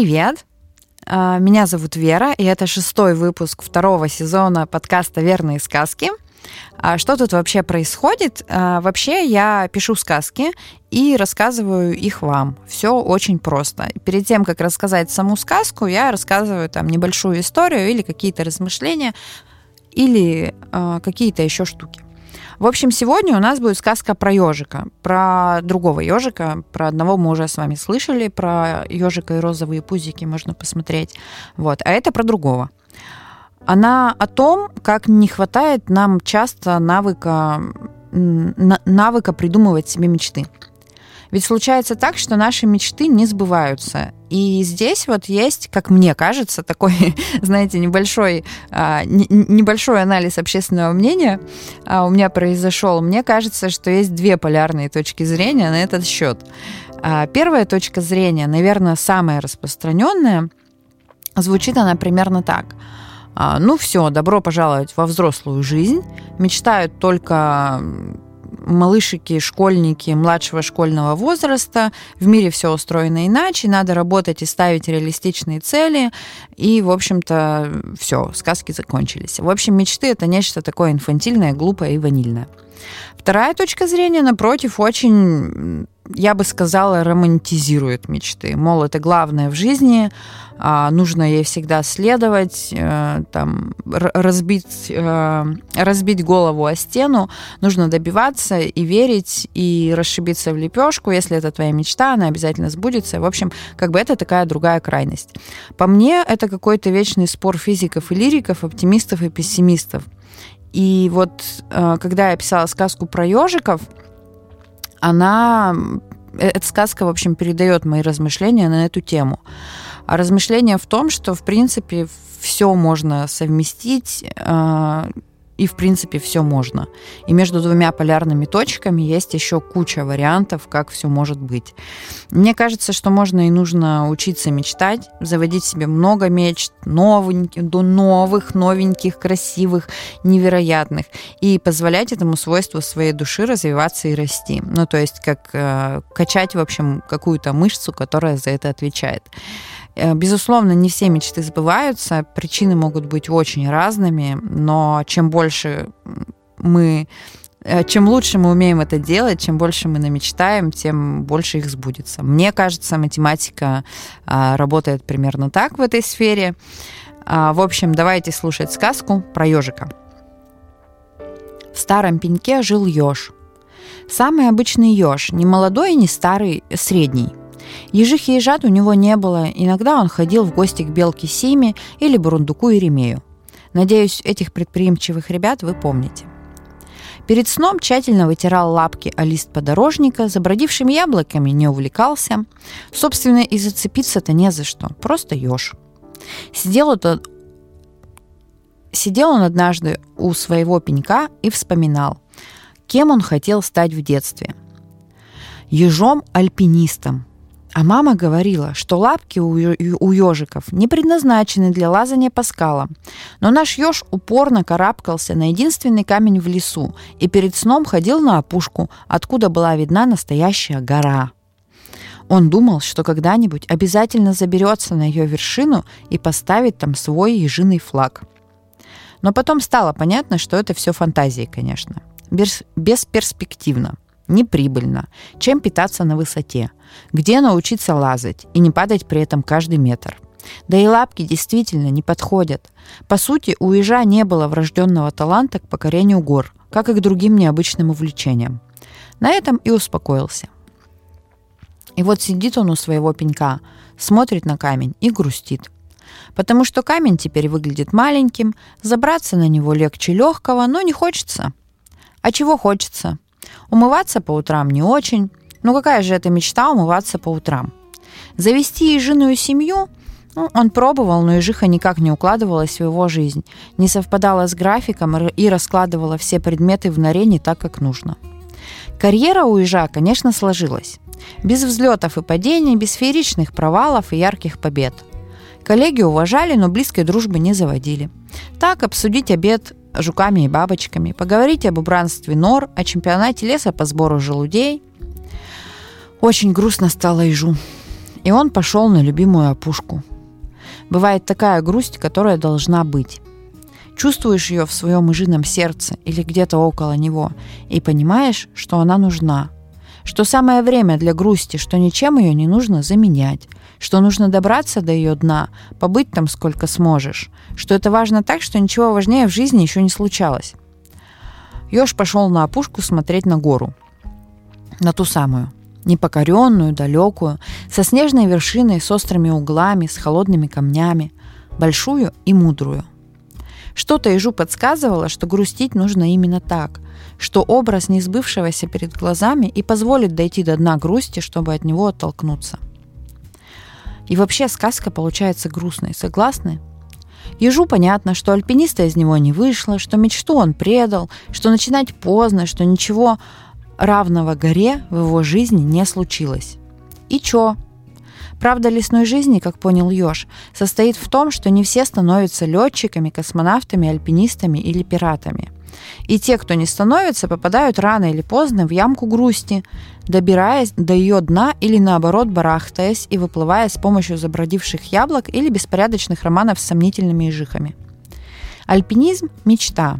Привет! А, меня зовут Вера, и это шестой выпуск второго сезона подкаста «Верные сказки». А что тут вообще происходит? А, вообще я пишу сказки и рассказываю их вам. Все очень просто. Перед тем, как рассказать саму сказку, я рассказываю там небольшую историю или какие-то размышления, или какие-то еще штуки. В общем, сегодня у нас будет сказка про ежика, про другого ежика, про одного мы уже с вами слышали, про ежика и розовые пузики можно посмотреть. Вот, а это про другого. Она о том, как не хватает нам часто навыка, навыка придумывать себе мечты. Ведь случается так, что наши мечты не сбываются. И здесь вот есть, как мне кажется, такой, знаете, небольшой, а, небольшой анализ общественного мнения а, у меня произошел. Мне кажется, что есть две полярные точки зрения на этот счет. А, первая точка зрения, наверное, самая распространенная, звучит она примерно так. Ну все, добро пожаловать во взрослую жизнь. Мечтают только малышики, школьники младшего школьного возраста. В мире все устроено иначе, надо работать и ставить реалистичные цели. И, в общем-то, все, сказки закончились. В общем, мечты — это нечто такое инфантильное, глупое и ванильное. Вторая точка зрения, напротив, очень, я бы сказала, романтизирует мечты. Мол, это главное в жизни, а, нужно ей всегда следовать, э, там, разбить, э, разбить голову о стену, нужно добиваться и верить, и расшибиться в лепешку. Если это твоя мечта, она обязательно сбудется. В общем, как бы это такая другая крайность. По мне, это какой-то вечный спор физиков и лириков, оптимистов и пессимистов. И вот э, когда я писала сказку про ежиков, она э, эта сказка, в общем, передает мои размышления на эту тему. А размышления в том, что, в принципе, все можно совместить э, и, в принципе, все можно. И между двумя полярными точками есть еще куча вариантов, как все может быть. Мне кажется, что можно и нужно учиться мечтать, заводить себе много мечт, новеньких, до новых, новеньких, красивых, невероятных, и позволять этому свойству своей души развиваться и расти. Ну, то есть, как э, качать, в общем, какую-то мышцу, которая за это отвечает. Э, безусловно, не все мечты сбываются, причины могут быть очень разными, но чем больше мы э, чем лучше мы умеем это делать, чем больше мы намечтаем, тем больше их сбудется. Мне кажется, математика а, работает примерно так в этой сфере. А, в общем, давайте слушать сказку про ежика. В старом пеньке жил еж. Самый обычный еж, не молодой не старый, средний – Ежихи и жад у него не было, иногда он ходил в гости к Белке Симе или Бурундуку и Ремею. Надеюсь, этих предприимчивых ребят вы помните. Перед сном тщательно вытирал лапки о лист подорожника, забродившими яблоками не увлекался. Собственно, и зацепиться-то не за что, просто еж. Сидел, это... Сидел он однажды у своего пенька и вспоминал, кем он хотел стать в детстве. Ежом-альпинистом, а мама говорила, что лапки у, ежиков не предназначены для лазания по скалам. Но наш еж упорно карабкался на единственный камень в лесу и перед сном ходил на опушку, откуда была видна настоящая гора. Он думал, что когда-нибудь обязательно заберется на ее вершину и поставит там свой ежиный флаг. Но потом стало понятно, что это все фантазии, конечно. Бесперспективно – неприбыльно, чем питаться на высоте, где научиться лазать и не падать при этом каждый метр. Да и лапки действительно не подходят. По сути, у ежа не было врожденного таланта к покорению гор, как и к другим необычным увлечениям. На этом и успокоился. И вот сидит он у своего пенька, смотрит на камень и грустит. Потому что камень теперь выглядит маленьким, забраться на него легче легкого, но не хочется. А чего хочется? Умываться по утрам не очень. Ну какая же это мечта умываться по утрам? Завести ежиную семью? Ну, он пробовал, но ежиха никак не укладывалась в его жизнь, не совпадала с графиком и раскладывала все предметы в норе не так, как нужно. Карьера у ежа, конечно, сложилась. Без взлетов и падений, без фееричных провалов и ярких побед. Коллеги уважали, но близкой дружбы не заводили. Так обсудить обед жуками и бабочками, поговорить об убранстве нор, о чемпионате леса по сбору желудей. Очень грустно стало ежу. И он пошел на любимую опушку. Бывает такая грусть, которая должна быть. Чувствуешь ее в своем мыжином сердце или где-то около него и понимаешь, что она нужна. Что самое время для грусти, что ничем ее не нужно заменять, что нужно добраться до ее дна, побыть там сколько сможешь, что это важно так, что ничего важнее в жизни еще не случалось. Ёж пошел на опушку смотреть на гору. На ту самую. Непокоренную, далекую, со снежной вершиной, с острыми углами, с холодными камнями. Большую и мудрую. Что-то Ижу подсказывало, что грустить нужно именно так, что образ несбывшегося перед глазами и позволит дойти до дна грусти, чтобы от него оттолкнуться. И вообще сказка получается грустной, согласны? Ежу понятно, что альпиниста из него не вышло, что мечту он предал, что начинать поздно, что ничего равного горе в его жизни не случилось. И чё? Правда лесной жизни, как понял Ёж, состоит в том, что не все становятся летчиками, космонавтами, альпинистами или пиратами – и те, кто не становится, попадают рано или поздно в ямку грусти, добираясь до ее дна или наоборот барахтаясь и выплывая с помощью забродивших яблок или беспорядочных романов с сомнительными ижихами. Альпинизм – мечта.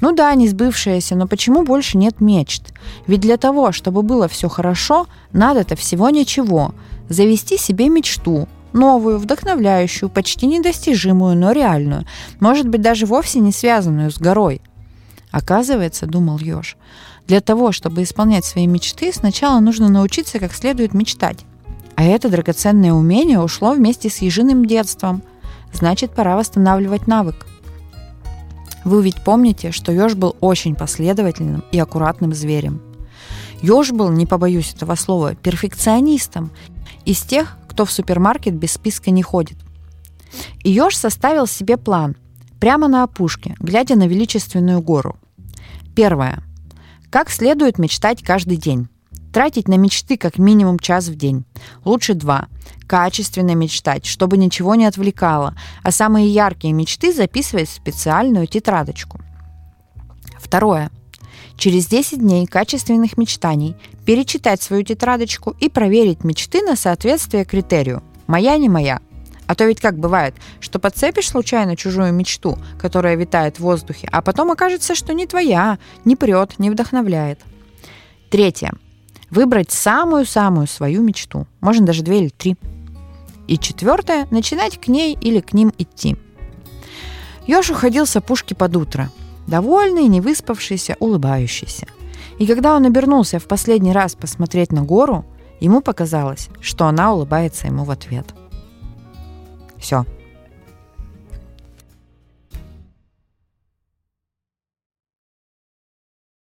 Ну да, не сбывшаяся, но почему больше нет мечт? Ведь для того, чтобы было все хорошо, надо-то всего ничего. Завести себе мечту, новую, вдохновляющую, почти недостижимую, но реальную, может быть даже вовсе не связанную с горой – Оказывается, думал Ёж, для того, чтобы исполнять свои мечты, сначала нужно научиться как следует мечтать. А это драгоценное умение ушло вместе с ежиным детством. Значит, пора восстанавливать навык. Вы ведь помните, что Ёж был очень последовательным и аккуратным зверем. Ёж был, не побоюсь этого слова, перфекционистом, из тех, кто в супермаркет без списка не ходит. И Ёж составил себе план, прямо на опушке, глядя на величественную гору. Первое. Как следует мечтать каждый день? Тратить на мечты как минимум час в день. Лучше два. Качественно мечтать, чтобы ничего не отвлекало, а самые яркие мечты записывать в специальную тетрадочку. Второе. Через 10 дней качественных мечтаний перечитать свою тетрадочку и проверить мечты на соответствие критерию «моя, не моя», а то ведь как бывает, что подцепишь случайно чужую мечту, которая витает в воздухе, а потом окажется, что не твоя, не прет, не вдохновляет. Третье. Выбрать самую-самую свою мечту. Можно даже две или три. И четвертое. Начинать к ней или к ним идти. Ёж уходил с опушки под утро. Довольный, невыспавшийся, улыбающийся. И когда он обернулся в последний раз посмотреть на гору, ему показалось, что она улыбается ему в ответ – все.